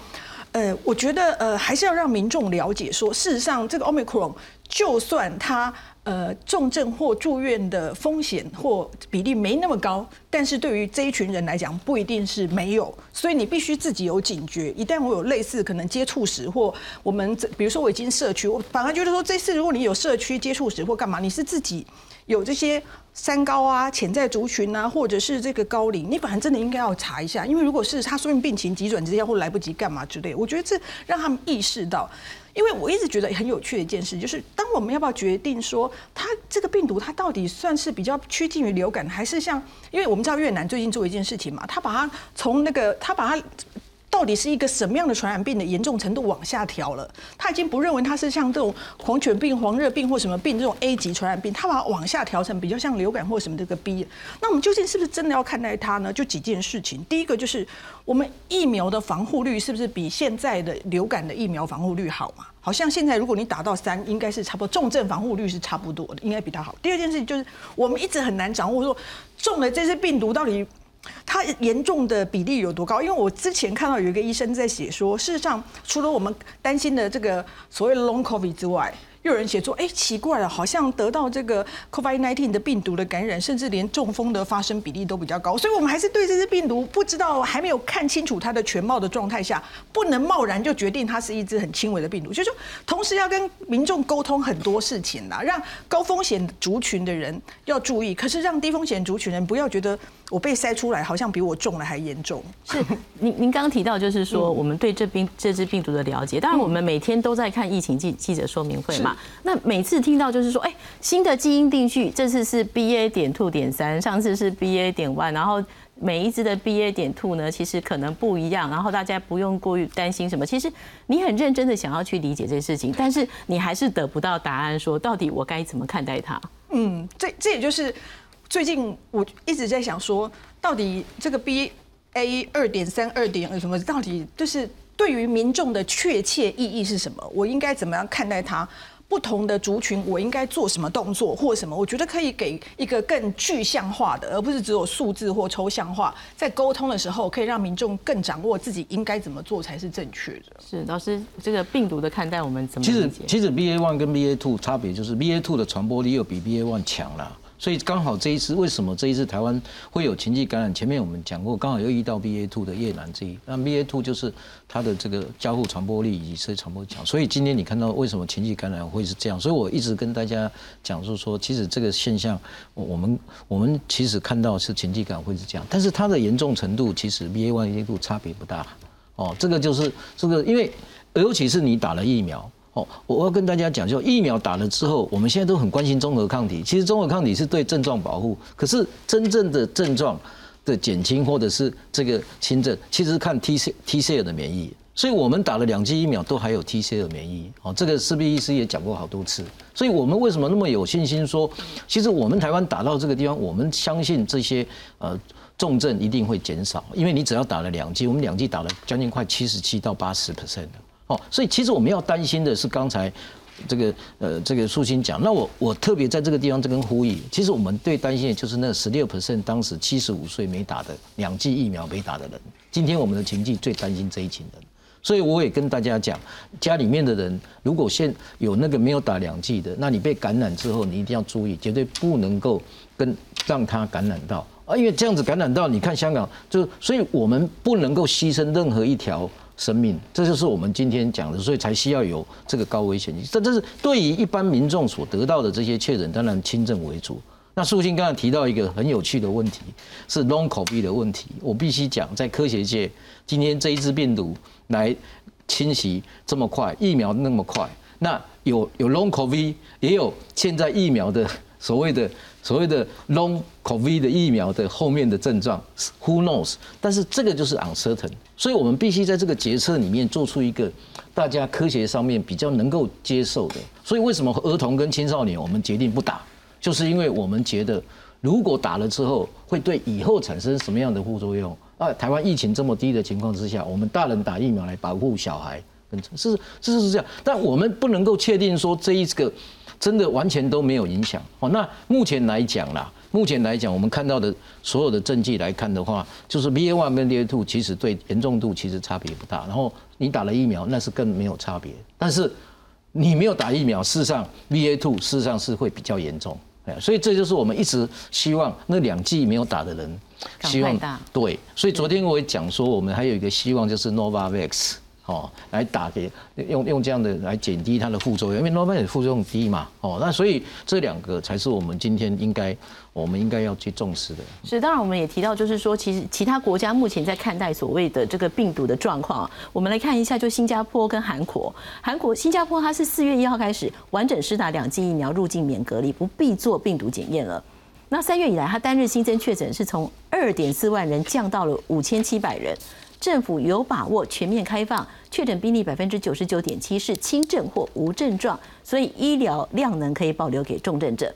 呃，我觉得呃还是要让民众了解说，事实上这个 Omicron 就算它。呃，重症或住院的风险或比例没那么高，但是对于这一群人来讲，不一定是没有，所以你必须自己有警觉。一旦我有类似可能接触史，或我们比如说我已经社区，我反而觉得说这次如果你有社区接触史或干嘛，你是自己有这些三高啊、潜在族群啊，或者是这个高龄，你反而真的应该要查一下，因为如果是他说明病情急转直下或来不及干嘛之类，我觉得这让他们意识到。因为我一直觉得很有趣的一件事，就是当我们要不要决定说，它这个病毒它到底算是比较趋近于流感，还是像，因为我们知道越南最近做一件事情嘛，他把它从那个他把它。到底是一个什么样的传染病的严重程度往下调了？他已经不认为它是像这种狂犬病、黄热病或什么病这种 A 级传染病，他把它往下调成比较像流感或什么这个 B。那我们究竟是不是真的要看待它呢？就几件事情，第一个就是我们疫苗的防护率是不是比现在的流感的疫苗防护率好嘛？好像现在如果你打到三，应该是差不多，重症防护率是差不多的，应该比它好。第二件事情就是我们一直很难掌握说中了这些病毒到底。它严重的比例有多高？因为我之前看到有一个医生在写说，事实上除了我们担心的这个所谓 long covid 之外。又有人写说，哎，奇怪了，好像得到这个 COVID-19 的病毒的感染，甚至连中风的发生比例都比较高，所以我们还是对这只病毒不知道，还没有看清楚它的全貌的状态下，不能贸然就决定它是一只很轻微的病毒。就是说，同时要跟民众沟通很多事情啦，让高风险族群的人要注意，可是让低风险族群人不要觉得我被筛出来好像比我中了还严重。是，您您刚刚提到就是说，我们对这病这支病毒的了解，当然我们每天都在看疫情记记者说明会嘛。那每次听到就是说，哎，新的基因定序，这次是 BA. 点 two 点三，上次是 BA. 点 one，然后每一只的 BA. 点 two 呢，其实可能不一样，然后大家不用过于担心什么。其实你很认真的想要去理解这些事情，但是你还是得不到答案，说到底我该怎么看待它？嗯，这这也就是最近我一直在想说，到底这个 BA 二点三、二点什么，到底就是对于民众的确切意义是什么？我应该怎么样看待它？不同的族群，我应该做什么动作或什么？我觉得可以给一个更具象化的，而不是只有数字或抽象化。在沟通的时候，可以让民众更掌握自己应该怎么做才是正确的。是老师，这个病毒的看待，我们怎么其实其实 BA one 跟 BA two 差别就是 BA two 的传播力又比 BA one 强了。所以刚好这一次，为什么这一次台湾会有情迹感染？前面我们讲过，刚好又遇到 BA two 的越南这一，那 BA two 就是它的这个交互传播力以及社传播强。所以今天你看到为什么情迹感染会是这样？所以我一直跟大家讲述说，其实这个现象，我们我们其实看到是情迹感会是这样，但是它的严重程度其实 BA one、BA two 差别不大。哦，这个就是这个，因为尤其是你打了疫苗。哦，我要跟大家讲，就疫苗打了之后，我们现在都很关心综合抗体。其实综合抗体是对症状保护，可是真正的症状的减轻或者是这个轻症，其实是看 T C T C 的免疫。所以我们打了两剂疫苗都还有 T C 的免疫。哦，这个施必医师也讲过好多次。所以我们为什么那么有信心说，其实我们台湾打到这个地方，我们相信这些呃重症一定会减少，因为你只要打了两剂，我们两剂打了将近快七十七到八十 percent。哦，所以其实我们要担心的是刚才这个呃这个素心讲，那我我特别在这个地方这跟呼吁，其实我们最担心的就是那十六 percent 当时七十五岁没打的两剂疫苗没打的人，今天我们的情境最担心这一群人，所以我也跟大家讲，家里面的人如果现有那个没有打两剂的，那你被感染之后，你一定要注意，绝对不能够跟让他感染到啊，因为这样子感染到，你看香港就，所以我们不能够牺牲任何一条。生命，这就是我们今天讲的，所以才需要有这个高危险性。这这是对于一般民众所得到的这些确诊，当然轻症为主。那苏欣刚才提到一个很有趣的问题，是 long COVID 的问题。我必须讲，在科学界，今天这一支病毒来侵袭这么快，疫苗那么快，那有有 long COVID，也有现在疫苗的所谓的。所谓的 long COVID 的疫苗的后面的症状，Who knows？但是这个就是 uncertain，所以我们必须在这个决策里面做出一个大家科学上面比较能够接受的。所以为什么儿童跟青少年我们决定不打，就是因为我们觉得如果打了之后会对以后产生什么样的副作用？啊，台湾疫情这么低的情况之下，我们大人打疫苗来保护小孩，是是是这样，但我们不能够确定说这一个。真的完全都没有影响哦。那目前来讲啦，目前来讲，我们看到的所有的证据来看的话，就是 BA one 跟 BA two 其实对严重度其实差别不大。然后你打了疫苗，那是更没有差别。但是你没有打疫苗，事实上 BA two 事实上是会比较严重。哎，所以这就是我们一直希望那两剂没有打的人，希望对。所以昨天我也讲说，我们还有一个希望就是 Novavax。哦，来打给用用这样的来减低它的副作用，因为诺贝尔副作用低嘛。哦，那所以这两个才是我们今天应该我们应该要去重视的。是，当然我们也提到，就是说，其实其他国家目前在看待所谓的这个病毒的状况。我们来看一下，就新加坡跟韩国。韩国、新加坡它是四月一号开始完整施打两剂疫苗，入境免隔离，不必做病毒检验了。那三月以来，它单日新增确诊是从二点四万人降到了五千七百人。政府有把握全面开放，确诊病例百分之九十九点七是轻症或无症状，所以医疗量能可以保留给重症者。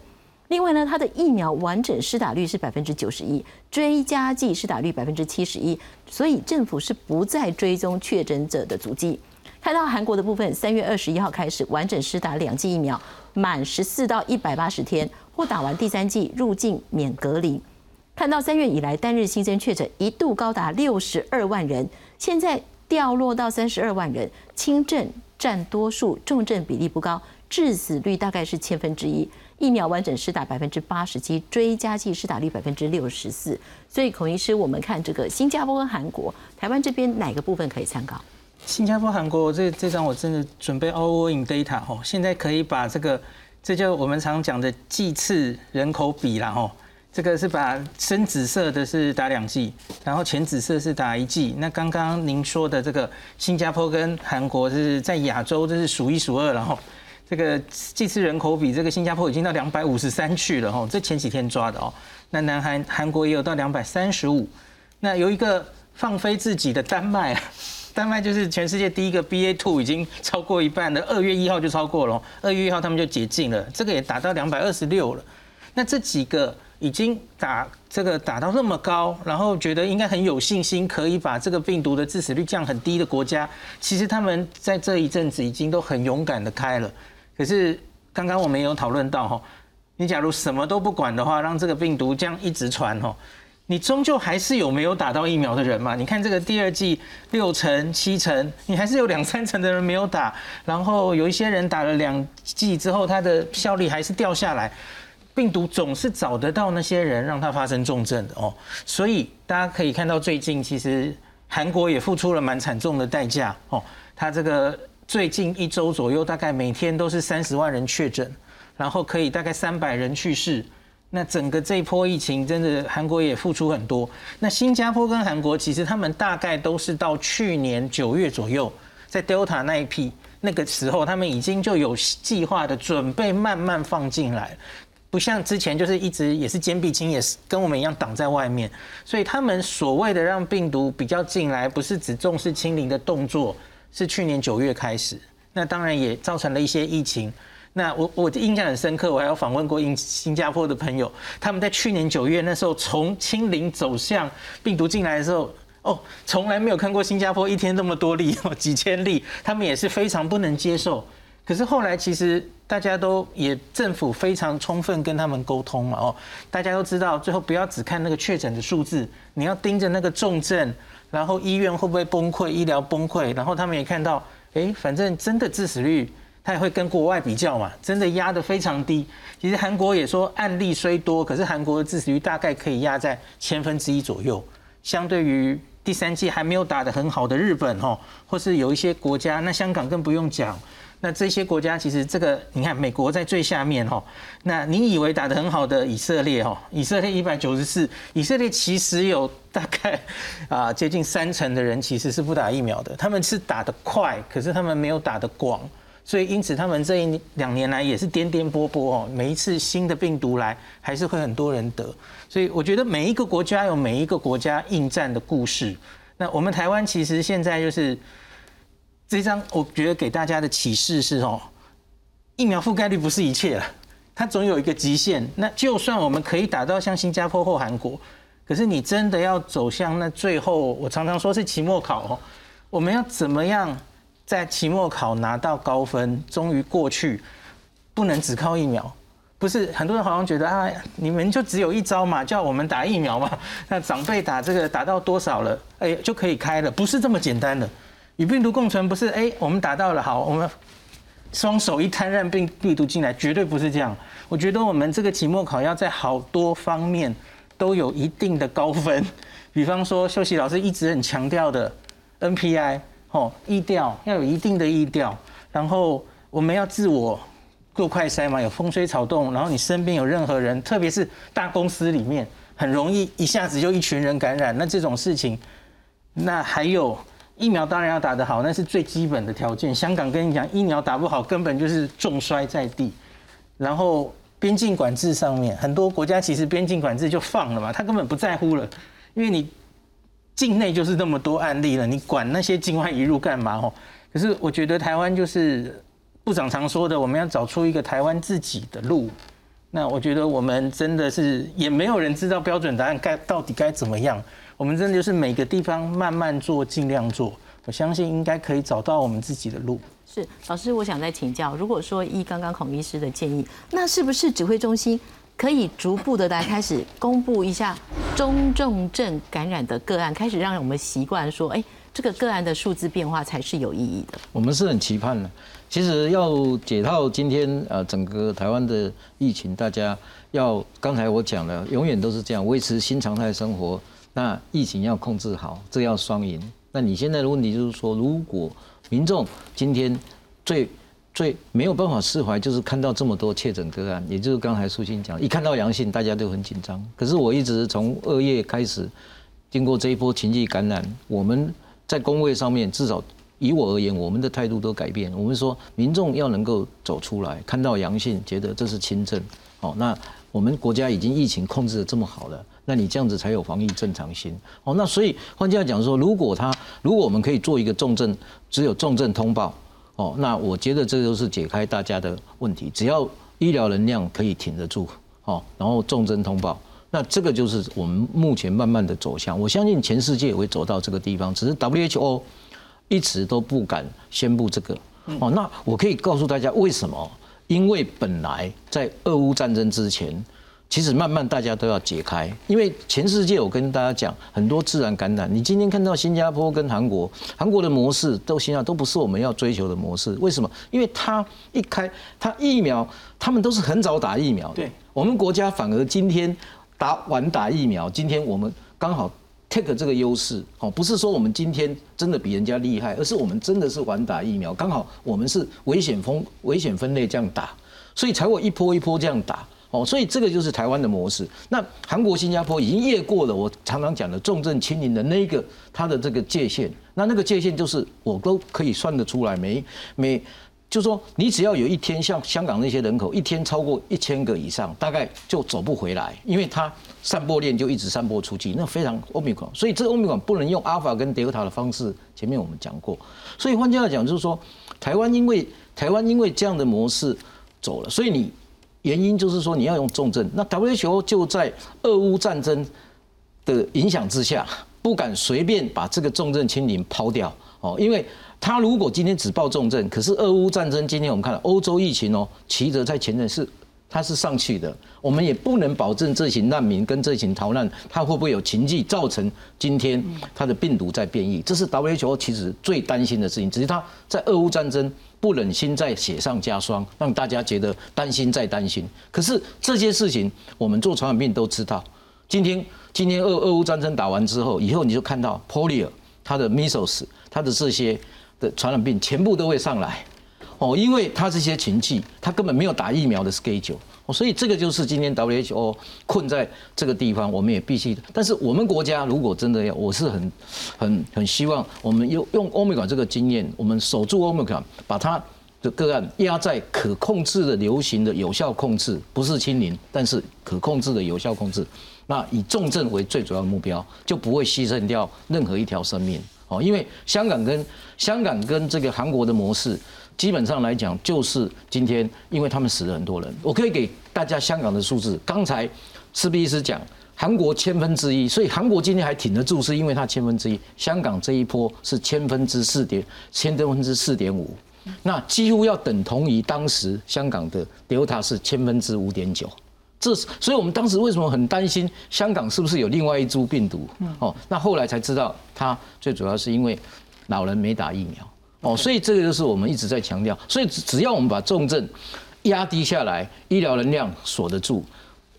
另外呢，它的疫苗完整施打率是百分之九十一，追加剂施打率百分之七十一，所以政府是不再追踪确诊者的足迹。看到韩国的部分，三月二十一号开始完整施打两剂疫苗，满十四到一百八十天或打完第三剂入境免隔离。看到三月以来单日新增确诊一度高达六十二万人，现在掉落到三十二万人，轻症占多数，重症比例不高，致死率大概是千分之一。疫苗完整施打百分之八十七，追加剂施打率百分之六十四。所以孔医师，我们看这个新加坡跟韩国，台湾这边哪个部分可以参考？新加坡、韩国，这这张我真的准备 all in data 哦，现在可以把这个，这就我们常讲的剂次人口比了哦。这个是把深紫色的是打两剂，然后浅紫色是打一剂。那刚刚您说的这个新加坡跟韩国是在亚洲这是数一数二，然后这个这次人口比，这个新加坡已经到两百五十三去了哦，这前几天抓的哦。那南韩韩国也有到两百三十五。那有一个放飞自己的丹麦，丹麦就是全世界第一个 BA two 已经超过一半了，二月一号就超过了，二月一号他们就解禁了，这个也达到两百二十六了。那这几个。已经打这个打到那么高，然后觉得应该很有信心可以把这个病毒的致死率降很低的国家，其实他们在这一阵子已经都很勇敢的开了。可是刚刚我们也有讨论到哈，你假如什么都不管的话，让这个病毒这样一直传哈，你终究还是有没有打到疫苗的人嘛？你看这个第二季六成七成，你还是有两三成的人没有打，然后有一些人打了两剂之后，它的效力还是掉下来。病毒总是找得到那些人让他发生重症的哦，所以大家可以看到最近其实韩国也付出了蛮惨重的代价哦，他这个最近一周左右大概每天都是三十万人确诊，然后可以大概三百人去世，那整个这一波疫情，真的韩国也付出很多。那新加坡跟韩国其实他们大概都是到去年九月左右，在 Delta 那一批那个时候，他们已经就有计划的准备慢慢放进来，不像之前就是一直也是坚壁清，也是跟我们一样挡在外面。所以他们所谓的让病毒比较进来，不是只重视清零的动作，是去年九月开始。那当然也造成了一些疫情。那我我印象很深刻，我还有访问过英新加坡的朋友，他们在去年九月那时候从清零走向病毒进来的时候，哦，从来没有看过新加坡一天那么多例哦，几千例，他们也是非常不能接受。可是后来其实大家都也政府非常充分跟他们沟通嘛，哦，大家都知道最后不要只看那个确诊的数字，你要盯着那个重症，然后医院会不会崩溃，医疗崩溃，然后他们也看到，哎，反正真的致死率。他也会跟国外比较嘛，真的压得非常低。其实韩国也说案例虽多，可是韩国的致死率大概可以压在千分之一左右。相对于第三季还没有打得很好的日本哦，或是有一些国家，那香港更不用讲。那这些国家其实这个你看，美国在最下面哈。那你以为打得很好的以色列哈，以色列一百九十四，以色列其实有大概啊接近三成的人其实是不打疫苗的，他们是打得快，可是他们没有打得广。所以，因此他们这一两年来也是颠颠簸簸哦。每一次新的病毒来，还是会很多人得。所以，我觉得每一个国家有每一个国家应战的故事。那我们台湾其实现在就是这张，我觉得给大家的启示是哦，疫苗覆盖率不是一切了，它总有一个极限。那就算我们可以打到像新加坡或韩国，可是你真的要走向那最后，我常常说是期末考哦，我们要怎么样？在期末考拿到高分，终于过去，不能只靠疫苗。不是很多人好像觉得啊，你们就只有一招嘛，叫我们打疫苗嘛。那长辈打这个打到多少了，哎，就可以开了，不是这么简单的。与病毒共存不是哎，我们达到了好，我们双手一摊让病病毒进来，绝对不是这样。我觉得我们这个期末考要在好多方面都有一定的高分，比方说秀熙老师一直很强调的 NPI。哦，意调要有一定的意调，然后我们要自我做快筛嘛，有风吹草动，然后你身边有任何人，特别是大公司里面，很容易一下子就一群人感染，那这种事情，那还有疫苗当然要打得好，那是最基本的条件。香港跟你讲，疫苗打不好，根本就是重摔在地。然后边境管制上面，很多国家其实边境管制就放了嘛，他根本不在乎了，因为你。境内就是那么多案例了，你管那些境外移入干嘛？哦，可是我觉得台湾就是部长常说的，我们要找出一个台湾自己的路。那我觉得我们真的是也没有人知道标准答案该到底该怎么样。我们真的就是每个地方慢慢做，尽量做。我相信应该可以找到我们自己的路。是老师，我想再请教，如果说依刚刚孔医师的建议，那是不是指挥中心？可以逐步的来开始公布一下中重症感染的个案，开始让我们习惯说，哎，这个个案的数字变化才是有意义的。我们是很期盼的。其实要解套今天呃整个台湾的疫情，大家要刚才我讲了，永远都是这样，维持新常态生活。那疫情要控制好，这要双赢。那你现在的问题就是说，如果民众今天最最没有办法释怀，就是看到这么多确诊个案，也就是刚才苏欣讲，一看到阳性，大家都很紧张。可是我一直从二月开始，经过这一波情绪感染，我们在工位上面，至少以我而言，我们的态度都改变。我们说，民众要能够走出来，看到阳性，觉得这是轻症，哦，那我们国家已经疫情控制的这么好了，那你这样子才有防疫正常心。哦，那所以换句话讲说，如果他，如果我们可以做一个重症，只有重症通报。哦，那我觉得这都是解开大家的问题。只要医疗能量可以挺得住，哦，然后重症通报，那这个就是我们目前慢慢的走向。我相信全世界也会走到这个地方，只是 WHO 一直都不敢宣布这个。哦，那我可以告诉大家为什么？因为本来在俄乌战争之前。其实慢慢大家都要解开，因为全世界我跟大家讲很多自然感染。你今天看到新加坡跟韩国，韩国的模式都现在都不是我们要追求的模式。为什么？因为它一开它疫苗，他们都是很早打疫苗的。对，我们国家反而今天打晚打疫苗，今天我们刚好 take 这个优势。哦，不是说我们今天真的比人家厉害，而是我们真的是晚打疫苗，刚好我们是危险风危险分类这样打，所以才会一波一波这样打。哦，所以这个就是台湾的模式。那韩国、新加坡已经越过了我常常讲的重症清零的那个它的这个界限。那那个界限就是我都可以算得出来，每每就说你只要有一天像香港那些人口一天超过一千个以上，大概就走不回来，因为它散播链就一直散播出去，那非常欧米伽。所以这个欧米伽不能用阿尔法跟德尔塔的方式，前面我们讲过。所以换句话讲，就是说台湾因为台湾因为这样的模式走了，所以你。原因就是说你要用重症，那 WHO 就在俄乌战争的影响之下，不敢随便把这个重症清零抛掉哦，因为他如果今天只报重症，可是俄乌战争今天我们看到欧洲疫情哦，其实在前阵是它是上去的，我们也不能保证这群难民跟这群逃难他会不会有情迹造成今天他的病毒在变异，这是 WHO 其实最担心的事情，只是他在俄乌战争。不忍心再雪上加霜，让大家觉得担心再担心。可是这些事情，我们做传染病都知道。今天，今天俄俄乌战争打完之后，以后你就看到 polio、它的 measles、它的这些的传染病全部都会上来。哦，因为它这些情绪，它根本没有打疫苗的 schedule。所以这个就是今天 WHO 困在这个地方，我们也必须。但是我们国家如果真的要，我是很、很、很希望我们用用欧米伽这个经验，我们守住欧米伽，把它的个案压在可控制的流行的有效控制，不是清零，但是可控制的有效控制。那以重症为最主要的目标，就不会牺牲掉任何一条生命。哦，因为香港跟香港跟这个韩国的模式。基本上来讲，就是今天，因为他们死了很多人，我可以给大家香港的数字。刚才施比医师讲，韩国千分之一，所以韩国今天还挺得住，是因为它千分之一。香港这一波是千分之四点，千分之四点五，那几乎要等同于当时香港的 Delta 是千分之五点九。这所以我们当时为什么很担心香港是不是有另外一株病毒？哦，那后来才知道，它最主要是因为老人没打疫苗。哦，所以这个就是我们一直在强调，所以只要我们把重症压低下来，医疗能量锁得住，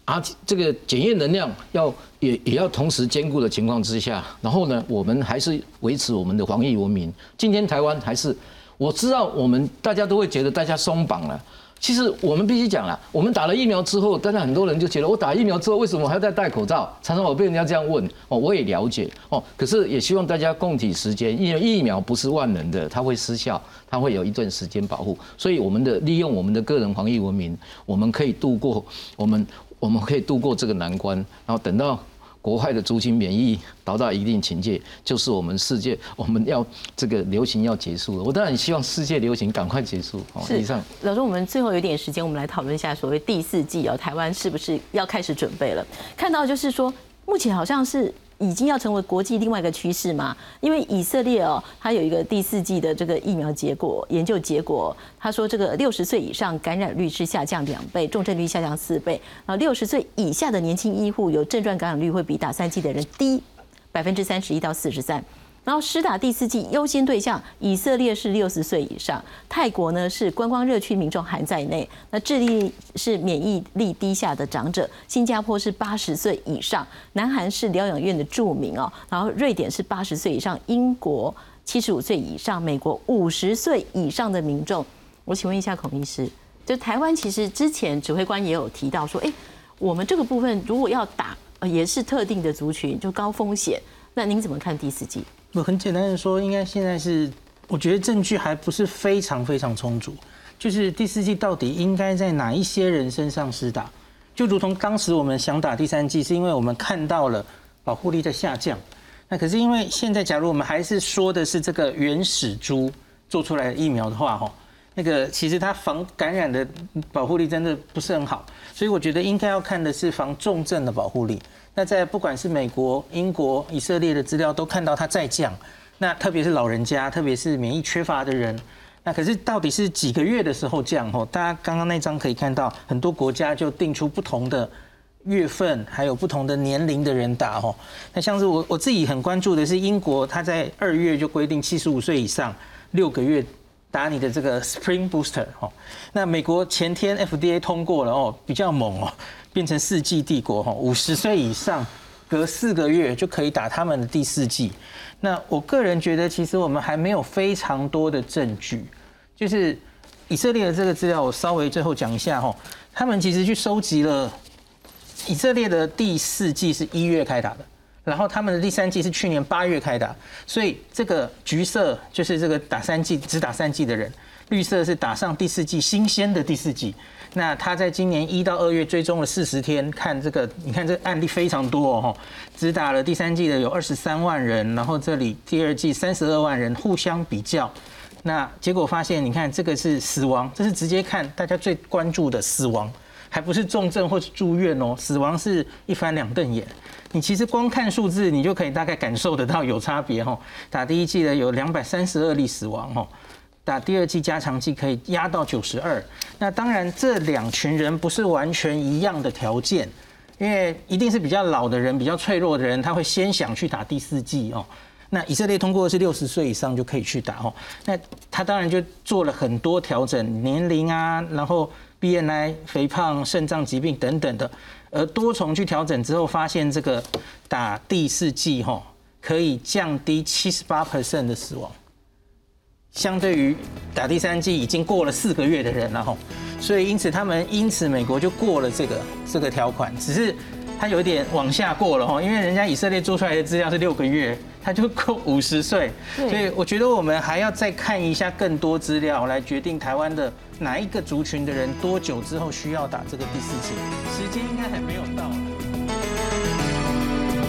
啊，这个检验能量要也也要同时兼顾的情况之下，然后呢，我们还是维持我们的防疫文明。今天台湾还是我知道，我们大家都会觉得大家松绑了。其实我们必须讲了，我们打了疫苗之后，当然很多人就觉得，我打疫苗之后为什么还要再戴口罩？常常我被人家这样问哦，我也了解哦，可是也希望大家共体时间，因为疫苗不是万能的，它会失效，它会有一段时间保护，所以我们的利用我们的个人防疫文明，我们可以度过我们我们可以度过这个难关，然后等到。国外的族群免疫达到一定情界，就是我们世界 我们要这个流行要结束了。我当然希望世界流行赶快结束。以上，老师，我们最后有点时间，我们来讨论一下所谓第四季啊，台湾是不是要开始准备了？看到就是说，目前好像是。已经要成为国际另外一个趋势嘛？因为以色列哦，它有一个第四季的这个疫苗结果研究结果，他说这个六十岁以上感染率是下降两倍，重症率下降四倍。然后六十岁以下的年轻医护有症状感染率会比打三剂的人低百分之三十一到四十三。然后施打第四剂优先对象，以色列是六十岁以上，泰国呢是观光热区民众含在内，那智利是免疫力低下的长者，新加坡是八十岁以上，南韩是疗养院的住民哦，然后瑞典是八十岁以上，英国七十五岁以上，美国五十岁以上的民众。我请问一下孔医师，就台湾其实之前指挥官也有提到说，哎，我们这个部分如果要打，也是特定的族群，就高风险，那您怎么看第四季？很简单的说，应该现在是，我觉得证据还不是非常非常充足。就是第四季到底应该在哪一些人身上施打？就如同当时我们想打第三季，是因为我们看到了保护力在下降。那可是因为现在，假如我们还是说的是这个原始猪做出来的疫苗的话，哈，那个其实它防感染的保护力真的不是很好。所以我觉得应该要看的是防重症的保护力。那在不管是美国、英国、以色列的资料都看到它在降，那特别是老人家，特别是免疫缺乏的人，那可是到底是几个月的时候降？吼，大家刚刚那张可以看到，很多国家就定出不同的月份，还有不同的年龄的人打。吼，那像是我我自己很关注的是英国，它在二月就规定七十五岁以上六个月打你的这个 Spring Booster。吼，那美国前天 FDA 通过了哦，比较猛哦。变成四季帝国哈，五十岁以上隔四个月就可以打他们的第四季。那我个人觉得，其实我们还没有非常多的证据。就是以色列的这个资料，我稍微最后讲一下哈。他们其实去收集了以色列的第四季是一月开打的，然后他们的第三季是去年八月开打，所以这个橘色就是这个打三季只打三季的人，绿色是打上第四季新鲜的第四季。那他在今年一到二月追踪了四十天，看这个，你看这个案例非常多哦，只打了第三季的有二十三万人，然后这里第二季三十二万人，互相比较，那结果发现，你看这个是死亡，这是直接看大家最关注的死亡，还不是重症或是住院哦，死亡是一翻两瞪眼。你其实光看数字，你就可以大概感受得到有差别哦。打第一季的有两百三十二例死亡哦，打第二剂加强剂可以压到九十二。那当然，这两群人不是完全一样的条件，因为一定是比较老的人、比较脆弱的人，他会先想去打第四剂哦。那以色列通过是六十岁以上就可以去打哦。那他当然就做了很多调整，年龄啊，然后 BNI、肥胖、肾脏疾病等等的，而多重去调整之后，发现这个打第四剂哈可以降低七十八 percent 的死亡。相对于打第三剂已经过了四个月的人了吼，所以因此他们因此美国就过了这个这个条款，只是他有点往下过了吼，因为人家以色列做出来的资料是六个月，他就够五十岁，所以我觉得我们还要再看一下更多资料来决定台湾的哪一个族群的人多久之后需要打这个第四剂，时间应该还没有到。